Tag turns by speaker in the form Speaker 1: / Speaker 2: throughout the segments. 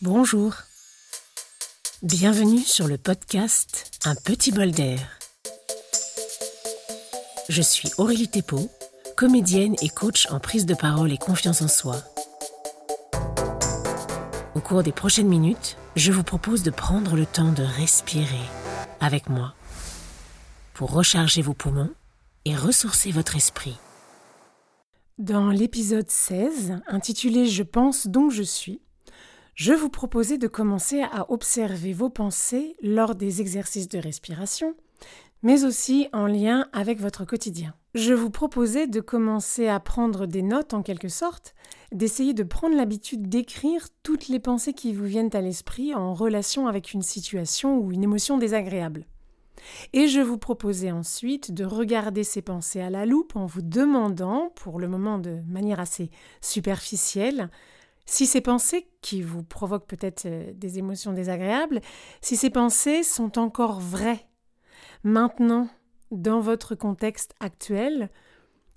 Speaker 1: Bonjour. Bienvenue sur le podcast Un petit bol d'air. Je suis Aurélie Thépeau, comédienne et coach en prise de parole et confiance en soi. Au cours des prochaines minutes, je vous propose de prendre le temps de respirer avec moi pour recharger vos poumons et ressourcer votre esprit. Dans l'épisode 16, intitulé Je pense donc je suis, je vous proposais de commencer à observer vos pensées lors des exercices de respiration, mais aussi en lien avec votre quotidien. Je vous proposais de commencer à prendre des notes en quelque sorte, d'essayer de prendre l'habitude d'écrire toutes les pensées qui vous viennent à l'esprit en relation avec une situation ou une émotion désagréable. Et je vous proposais ensuite de regarder ces pensées à la loupe en vous demandant, pour le moment de manière assez superficielle, si ces pensées, qui vous provoquent peut-être euh, des émotions désagréables, si ces pensées sont encore vraies, maintenant, dans votre contexte actuel,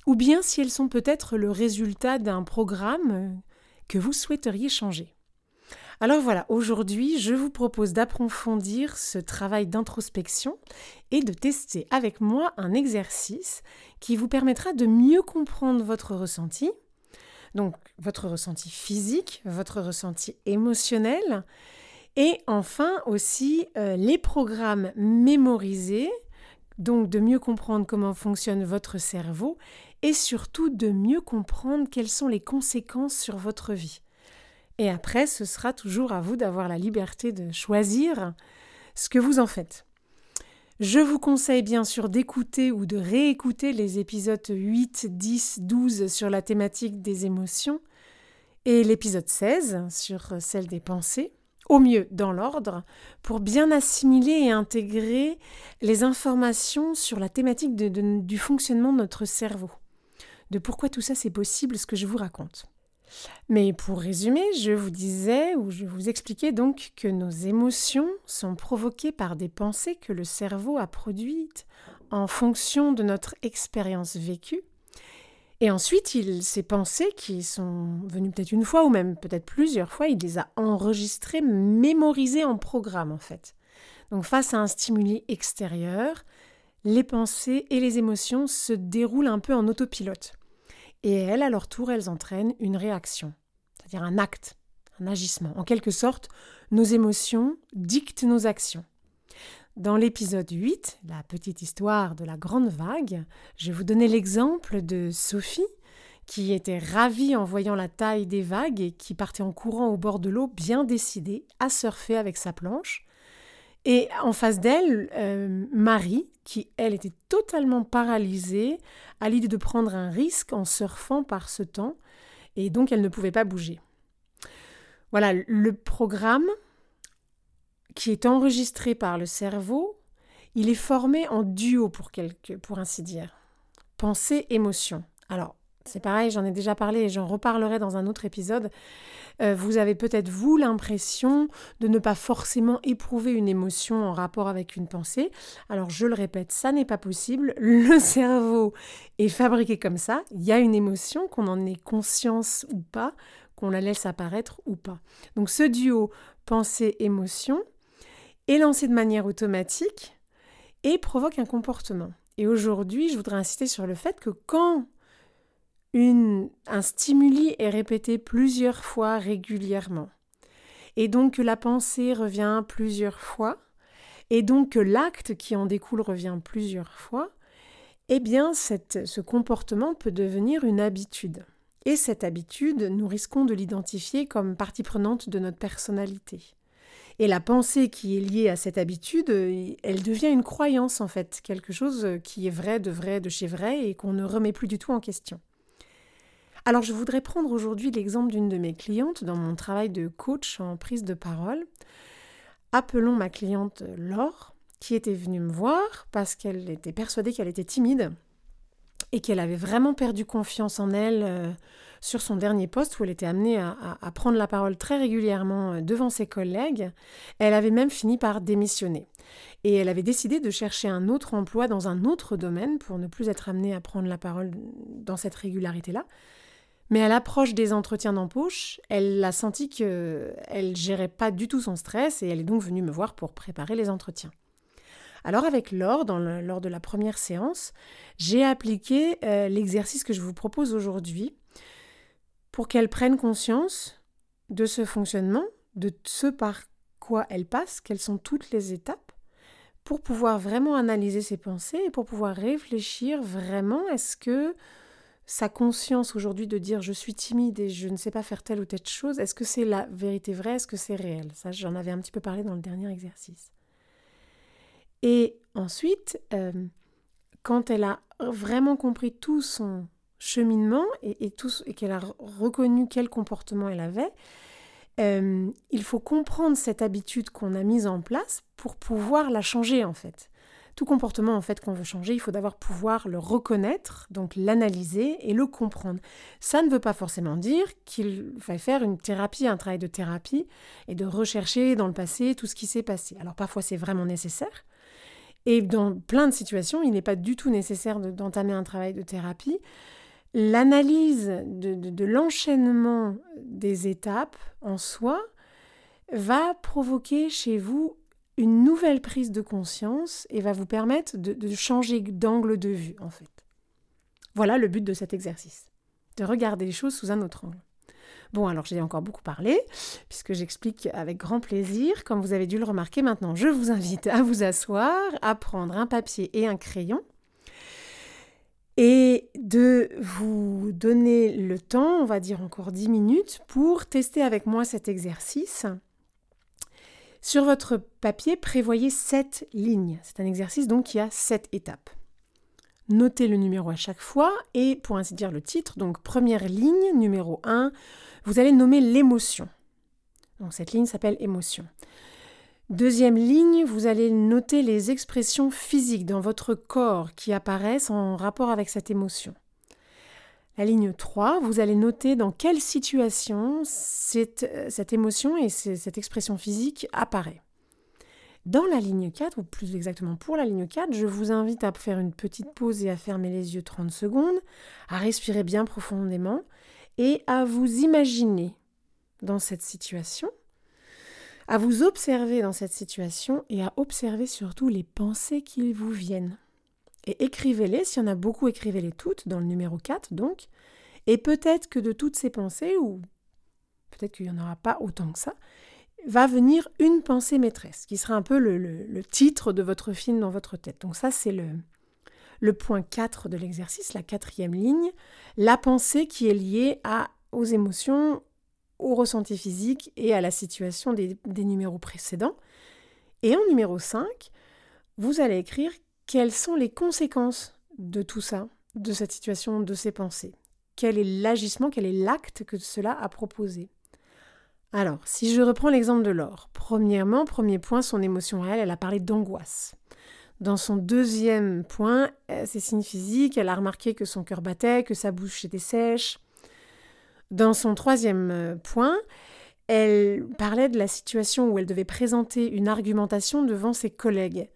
Speaker 1: ou bien si elles sont peut-être le résultat d'un programme que vous souhaiteriez changer. Alors voilà, aujourd'hui, je vous propose d'approfondir ce travail d'introspection et de tester avec moi un exercice qui vous permettra de mieux comprendre votre ressenti, donc votre ressenti physique, votre ressenti émotionnel, et enfin aussi euh, les programmes mémorisés, donc de mieux comprendre comment fonctionne votre cerveau et surtout de mieux comprendre quelles sont les conséquences sur votre vie. Et après, ce sera toujours à vous d'avoir la liberté de choisir ce que vous en faites. Je vous conseille bien sûr d'écouter ou de réécouter les épisodes 8, 10, 12 sur la thématique des émotions et l'épisode 16 sur celle des pensées, au mieux dans l'ordre, pour bien assimiler et intégrer les informations sur la thématique du fonctionnement de notre cerveau, de pourquoi tout ça c'est possible, ce que je vous raconte. Mais pour résumer, je vous disais ou je vous expliquais donc que nos émotions sont provoquées par des pensées que le cerveau a produites en fonction de notre expérience vécue. Et ensuite, il, ces pensées qui sont venues peut-être une fois ou même peut-être plusieurs fois, il les a enregistrées, mémorisées en programme en fait. Donc face à un stimuli extérieur, les pensées et les émotions se déroulent un peu en autopilote. Et elles, à leur tour, elles entraînent une réaction, c'est-à-dire un acte, un agissement. En quelque sorte, nos émotions dictent nos actions. Dans l'épisode 8, la petite histoire de la grande vague, je vous donnais l'exemple de Sophie, qui était ravie en voyant la taille des vagues et qui partait en courant au bord de l'eau, bien décidée à surfer avec sa planche. Et en face d'elle, euh, Marie, qui, elle, était totalement paralysée à l'idée de prendre un risque en surfant par ce temps, et donc elle ne pouvait pas bouger. Voilà, le programme qui est enregistré par le cerveau, il est formé en duo pour, quelque, pour ainsi dire. Pensée, émotion. Alors, c'est pareil, j'en ai déjà parlé et j'en reparlerai dans un autre épisode. Euh, vous avez peut-être, vous, l'impression de ne pas forcément éprouver une émotion en rapport avec une pensée. Alors, je le répète, ça n'est pas possible. Le cerveau est fabriqué comme ça. Il y a une émotion, qu'on en ait conscience ou pas, qu'on la laisse apparaître ou pas. Donc, ce duo pensée-émotion est lancé de manière automatique et provoque un comportement. Et aujourd'hui, je voudrais insister sur le fait que quand un stimuli est répété plusieurs fois régulièrement. Et donc la pensée revient plusieurs fois, et donc l'acte qui en découle revient plusieurs fois, eh bien ce comportement peut devenir une habitude. Et cette habitude, nous risquons de l'identifier comme partie prenante de notre personnalité. Et la pensée qui est liée à cette habitude, elle devient une croyance en fait, quelque chose qui est vrai de vrai de chez vrai et qu'on ne remet plus du tout en question. Alors je voudrais prendre aujourd'hui l'exemple d'une de mes clientes dans mon travail de coach en prise de parole. Appelons ma cliente Laure, qui était venue me voir parce qu'elle était persuadée qu'elle était timide et qu'elle avait vraiment perdu confiance en elle euh, sur son dernier poste où elle était amenée à, prendre la parole très régulièrement euh, devant ses collègues. Elle avait même fini par démissionner. Et elle avait décidé de chercher un autre emploi dans un autre domaine pour ne plus être amenée à prendre la parole dans cette régularité-là.
Speaker 2: Mais à l'approche des entretiens d'embauche, elle a senti qu'elle gérait pas du tout son stress et elle est donc venue me voir pour préparer les entretiens. Alors avec Laure, lors de la première séance, j'ai appliqué euh, l'exercice que je vous propose aujourd'hui pour qu'elle prenne conscience de ce fonctionnement, de ce par quoi elle passe, quelles sont toutes les étapes, pour pouvoir vraiment analyser ses pensées et pour pouvoir réfléchir vraiment est-ce que sa conscience aujourd'hui de dire je suis timide et je ne sais pas faire telle ou telle chose, est-ce que c'est la vérité vraie, est-ce que c'est réel? Ça, j'en avais un petit peu parlé dans le dernier exercice. Et ensuite, euh, quand elle a vraiment compris tout son cheminement et, et, et qu'elle a reconnu quel comportement elle avait, euh, il faut comprendre cette habitude qu'on a mise en place pour pouvoir la changer en fait tout comportement en fait qu'on veut changer, il faut d'abord pouvoir le reconnaître, donc l'analyser et le comprendre. Ça ne veut pas forcément dire qu'il va faire une thérapie, un travail de thérapie et de rechercher dans le passé tout ce qui s'est passé. Alors parfois c'est vraiment nécessaire. Et dans plein de situations, il n'est pas du tout nécessaire d'entamer un travail de thérapie. L'analyse de l'enchaînement des étapes en soi va provoquer chez vous une nouvelle prise de conscience et va vous permettre de, changer d'angle de vue, en fait. Voilà le but de cet exercice, de regarder les choses sous un autre angle. Bon, alors j'ai encore beaucoup parlé, puisque j'explique avec grand plaisir. Comme vous avez dû le remarquer maintenant, je vous invite à vous asseoir, à prendre un papier et un crayon, et de vous donner le temps, on va dire encore 10 minutes, pour tester avec moi cet exercice sur votre papier, prévoyez 7 lignes. C'est un exercice donc qui a 7 étapes. Notez le numéro à chaque fois et pour ainsi dire le titre. Donc première ligne, numéro 1, vous allez nommer l'émotion. Donc cette ligne s'appelle émotion. Deuxième ligne, vous allez noter les expressions physiques dans votre corps qui apparaissent en rapport avec cette émotion. Ligne 3, vous allez noter dans quelle situation cette, euh, cette émotion et cette expression physique apparaît. Dans la ligne 4, ou plus exactement pour la ligne 4, je vous invite à faire une petite pause et à fermer les yeux 30 secondes, à respirer bien profondément et à vous imaginer dans cette situation, à vous observer dans cette situation et à observer surtout les pensées qui vous viennent. Et écrivez-les, s'il y en a beaucoup, écrivez-les toutes, dans le numéro 4 donc. Et peut-être que de toutes ces pensées, ou peut-être qu'il n'y en aura pas autant que ça, va venir une pensée maîtresse, qui sera un peu le, titre de votre film dans votre tête. Donc ça, c'est le, le point 4 de l'exercice, la quatrième ligne, la pensée qui est liée à, aux émotions, au ressenti physique et à la situation des, des numéros précédents. Et en numéro 5, vous allez écrire quelles sont les conséquences de tout ça, de cette situation, de ces pensées? Quel est l'agissement, quel est l'acte que cela a proposé? Alors, si je reprends l'exemple de Laure, premièrement, premier point, son émotion réelle, elle a parlé d'angoisse. Dans son deuxième point, ses signes physiques, elle a remarqué que son cœur battait, que sa bouche était sèche. Dans son troisième euh, point, elle parlait de la situation où elle devait présenter une argumentation devant ses collègues.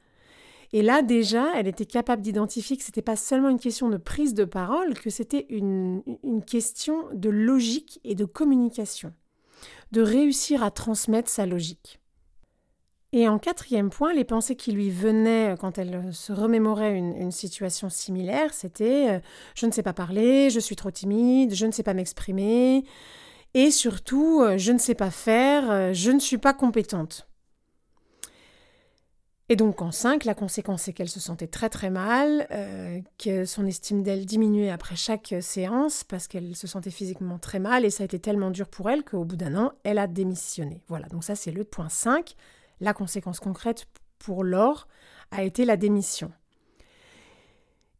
Speaker 2: Et là, déjà, elle était capable d'identifier que ce n'était pas seulement une question de prise de parole, que c'était une, question de logique et de communication, de réussir à transmettre sa logique. Et en quatrième point, les pensées qui lui venaient quand elle se remémorait une, une situation similaire, c'était euh, je ne sais pas parler, je suis trop timide, je ne sais pas m'exprimer, et surtout euh, je ne sais pas faire, euh, je ne suis pas compétente. Et donc en 5, la conséquence c'est qu'elle se sentait très très mal, euh, que son estime d'elle diminuait après chaque séance parce qu'elle se sentait physiquement très mal et ça a été tellement dur pour elle qu'au bout d'un an, elle a démissionné. Voilà, donc ça c'est le point 5. La conséquence concrète pour Laure a été la démission.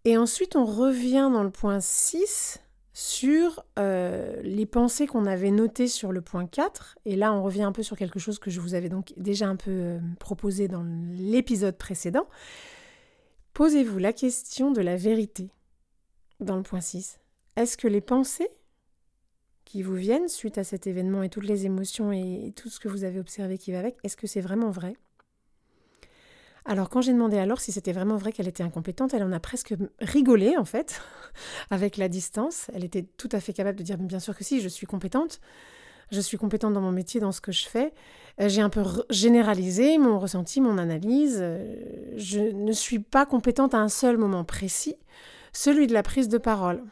Speaker 2: Et ensuite on revient dans le point 6 sur euh, les pensées qu'on avait notées sur le point 4. Et là, on revient un peu sur quelque chose que je vous avais donc déjà un peu euh, proposé dans l'épisode précédent. Posez-vous la question de la vérité dans le point 6. Est-ce que les pensées qui vous viennent suite à cet événement et toutes les émotions et tout ce que vous avez observé qui va avec, est-ce que c'est vraiment vrai? Alors quand j'ai demandé Laure si c'était vraiment vrai qu'elle était incompétente, elle en a presque rigolé en fait, avec la distance. Elle était tout à fait capable de dire bien sûr que si, je suis compétente. Je suis compétente dans mon métier, dans ce que je fais. Euh, j'ai un peu généralisé mon ressenti, mon analyse. Euh, je ne suis pas compétente à un seul moment précis, celui de la prise de parole.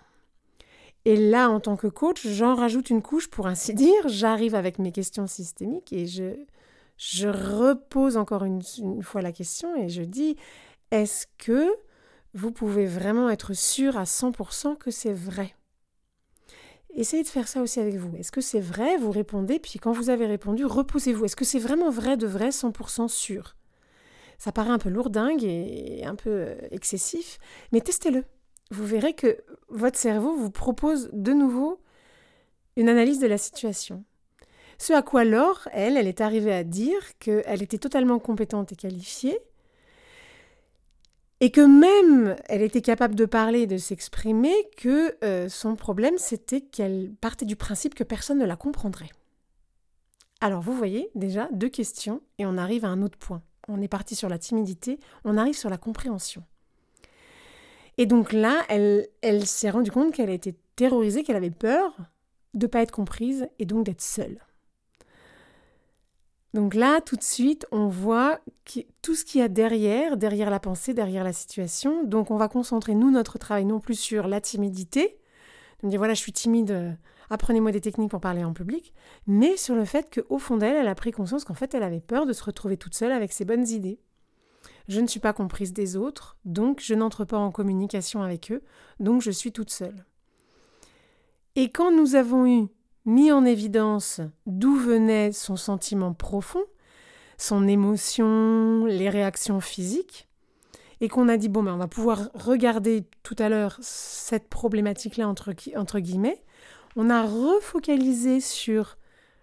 Speaker 2: Et là, en tant que coach, j'en rajoute une couche pour ainsi dire. J'arrive avec mes questions systémiques et je, je repose encore une, fois la question et je dis, est-ce que vous pouvez vraiment être sûr à 100% que c'est vrai? Essayez de faire ça aussi avec vous. Est-ce que c'est vrai? Vous répondez, puis quand vous avez répondu, reposez-vous. Est-ce que c'est vraiment vrai de vrai, 100% sûr? Ça paraît un peu lourdingue et un peu euh, excessif, mais testez-le. Vous verrez que votre cerveau vous propose de nouveau une analyse de la situation. Ce à quoi Laure, elle, elle est arrivée à dire qu'elle était totalement compétente et qualifiée, et que même elle était capable de parler et de s'exprimer, que euh, son problème c'était qu'elle partait du principe que personne ne la comprendrait. Alors vous voyez déjà deux questions et on arrive à un autre point. On est parti sur la timidité, on arrive sur la compréhension. Et donc là, elle, elle s'est rendue compte qu'elle était terrorisée, qu'elle avait peur de ne pas être comprise et donc d'être seule. Donc là, tout de suite, on voit tout ce qu'il y a derrière, derrière la pensée, derrière la situation. Donc on va concentrer, nous, notre travail non plus sur la timidité, de voilà, je suis timide, euh, apprenez-moi des techniques pour parler en public, mais sur le fait qu'au fond d'elle, elle a pris conscience qu'en fait, elle avait peur de se retrouver toute seule avec ses bonnes idées. Je ne suis pas comprise des autres, donc je n'entre pas en communication avec eux, donc je suis toute seule. Et quand nous avons eu mis en évidence d'où venait son sentiment profond, son émotion, les réactions physiques, et qu'on a dit, bon, ben, on va pouvoir regarder tout à l'heure cette problématique-là, entre, entre guillemets, on a refocalisé sur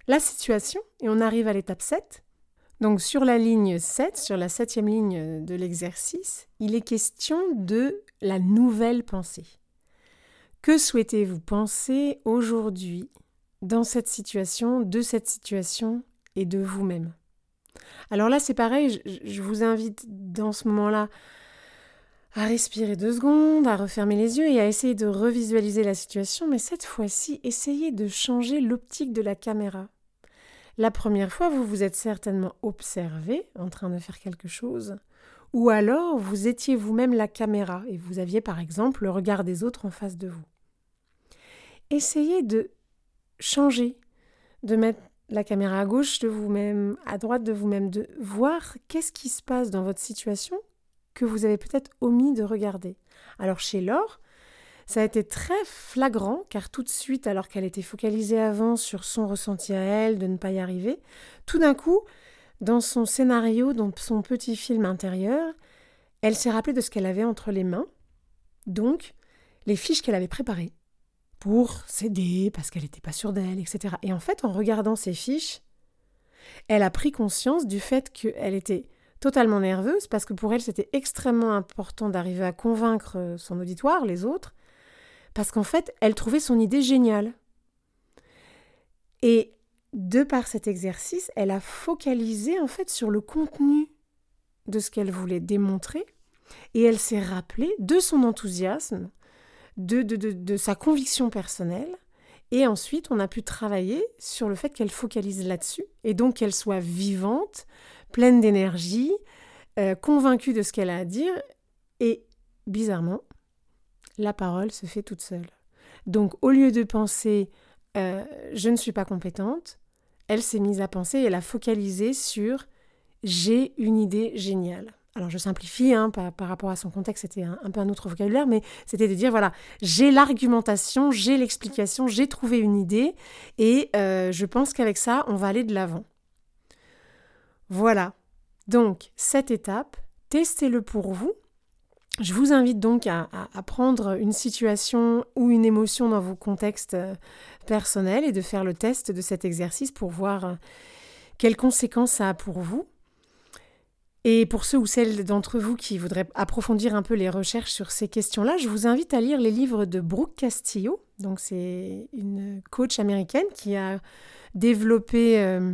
Speaker 2: la situation et on arrive à l'étape 7. Donc sur la ligne 7, sur la septième ligne de l'exercice, il est question de la nouvelle pensée. Que souhaitez-vous penser aujourd'hui dans cette situation, de cette situation et de vous-même. Alors là, c'est pareil, je, vous invite dans ce moment-là à respirer deux secondes, à refermer les yeux et à essayer de revisualiser la situation, mais cette fois-ci, essayez de changer l'optique de la caméra. La première fois, vous vous êtes certainement observé en train de faire quelque chose, ou alors vous étiez vous-même la caméra et vous aviez par exemple le regard des autres en face de vous. Essayez de changer, de mettre la caméra à gauche de vous-même, à droite de vous-même, de voir qu'est-ce qui se passe dans votre situation que vous avez peut-être omis de regarder. Alors chez Laure, ça a été très flagrant car tout de suite, alors qu'elle était focalisée avant sur son ressenti à elle, de ne pas y arriver, tout d'un coup, dans son scénario, dans son petit film intérieur, elle s'est rappelée de ce qu'elle avait entre les mains, donc les fiches qu'elle avait préparées pour s'aider parce qu'elle n'était pas sûre d'elle, etc. Et en fait, en regardant ses fiches, elle a pris conscience du fait qu'elle était totalement nerveuse parce que pour elle, c'était extrêmement important d'arriver à convaincre son auditoire, les autres, parce qu'en fait, elle trouvait son idée géniale. Et de par cet exercice, elle a focalisé en fait sur le contenu de ce qu'elle voulait démontrer et elle s'est rappelée de son enthousiasme de, de, sa conviction personnelle. Et ensuite, on a pu travailler sur le fait qu'elle focalise là-dessus et donc qu'elle soit vivante, pleine d'énergie, euh, convaincue de ce qu'elle a à dire. Et bizarrement, la parole se fait toute seule. Donc, au lieu de penser euh, je ne suis pas compétente, elle s'est mise à penser et elle a focalisé sur j'ai une idée géniale alors je simplifie hein, par, rapport à son contexte, c'était un, peu un autre vocabulaire, mais c'était de dire voilà, j'ai l'argumentation, j'ai l'explication, j'ai trouvé une idée, et euh, je pense qu'avec ça, on va aller de l'avant. Voilà. Donc, cette étape, testez-le pour vous. Je vous invite donc à, prendre une situation ou une émotion dans vos contextes euh, personnels et de faire le test de cet exercice pour voir euh, quelles conséquences ça a pour vous. Et pour ceux ou celles d'entre vous qui voudraient approfondir un peu les recherches sur ces questions-là, je vous invite à lire les livres de Brooke Castillo. Donc c'est une coach américaine qui a développé euh,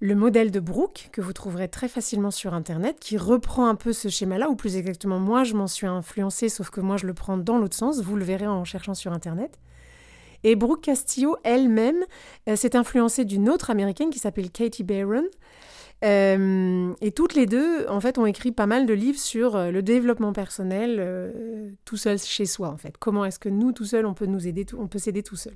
Speaker 2: le modèle de Brooke, que vous trouverez très facilement sur Internet, qui reprend un peu ce schéma-là, ou plus exactement, moi, je m'en suis influencée, sauf que moi, je le prends dans l'autre sens, vous le verrez en cherchant sur Internet. Et Brooke Castillo elle-même euh, s'est influencée d'une autre américaine qui s'appelle Katie Barron. Euh, et toutes les deux, en fait, ont écrit pas mal de livres sur euh, le développement personnel tout seul chez soi, en fait. Comment est-ce que nous, tout seul, on peut nous aider, on peut s'aider tout seul.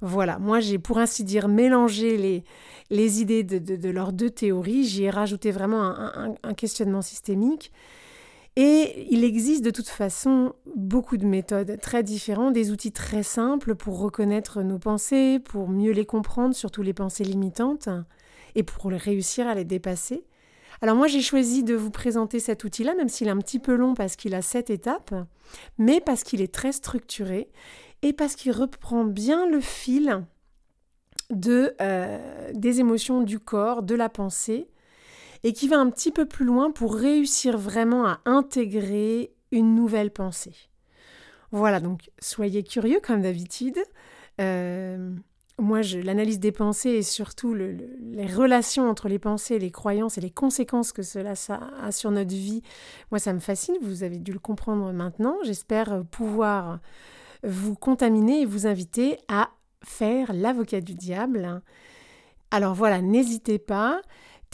Speaker 2: Voilà, moi j'ai pour ainsi dire mélangé les, les idées de, leurs deux théories, j'y ai rajouté vraiment un, questionnement systémique. Et il existe de toute façon beaucoup de méthodes très différentes, des outils très simples pour reconnaître nos pensées, pour mieux les comprendre, surtout les pensées limitantes, et pour réussir à les dépasser. Alors moi j'ai choisi de vous présenter cet outil-là, même s'il est un petit peu long parce qu'il a sept étapes, mais parce qu'il est très structuré et parce qu'il reprend bien le fil euh, des émotions du corps, de la pensée, et qui va un petit peu plus loin pour réussir vraiment à intégrer une nouvelle pensée. Voilà, donc soyez curieux comme d'habitude. Euh, moi, l'analyse des pensées et surtout les relations entre les pensées, les croyances et les conséquences que cela a sur notre vie, moi, ça me fascine. Vous avez dû le comprendre maintenant. J'espère pouvoir vous contaminer et vous inviter à faire l'avocat du diable. Alors voilà, n'hésitez pas.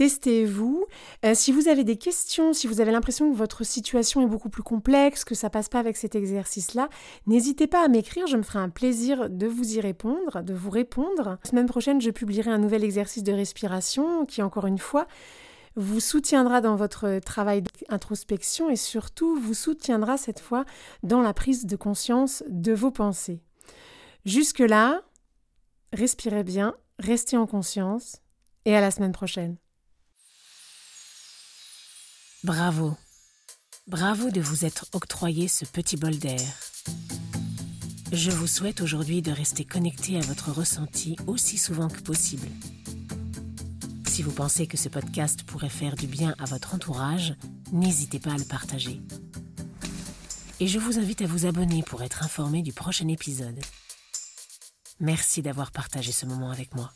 Speaker 2: Testez-vous. Euh, si vous avez des questions, si vous avez l'impression que votre situation est beaucoup plus complexe, que ça passe pas avec cet exercice-là, n'hésitez pas à m'écrire. Je me ferai un plaisir de vous y répondre, de vous répondre. La semaine prochaine, je publierai un nouvel exercice de respiration qui, encore une fois, vous soutiendra dans votre travail d'introspection et surtout vous soutiendra cette fois dans la prise de conscience de vos pensées. Jusque-là, respirez bien, restez en conscience et à la semaine prochaine.
Speaker 1: Bravo. Bravo de vous être octroyé ce petit bol d'air. Je vous souhaite aujourd'hui de rester connecté à votre ressenti aussi souvent que possible. Si vous pensez que ce podcast pourrait faire du bien à votre entourage, n'hésitez pas à le partager. Et je vous invite à vous abonner pour être informé du prochain épisode. Merci d'avoir partagé ce moment avec moi.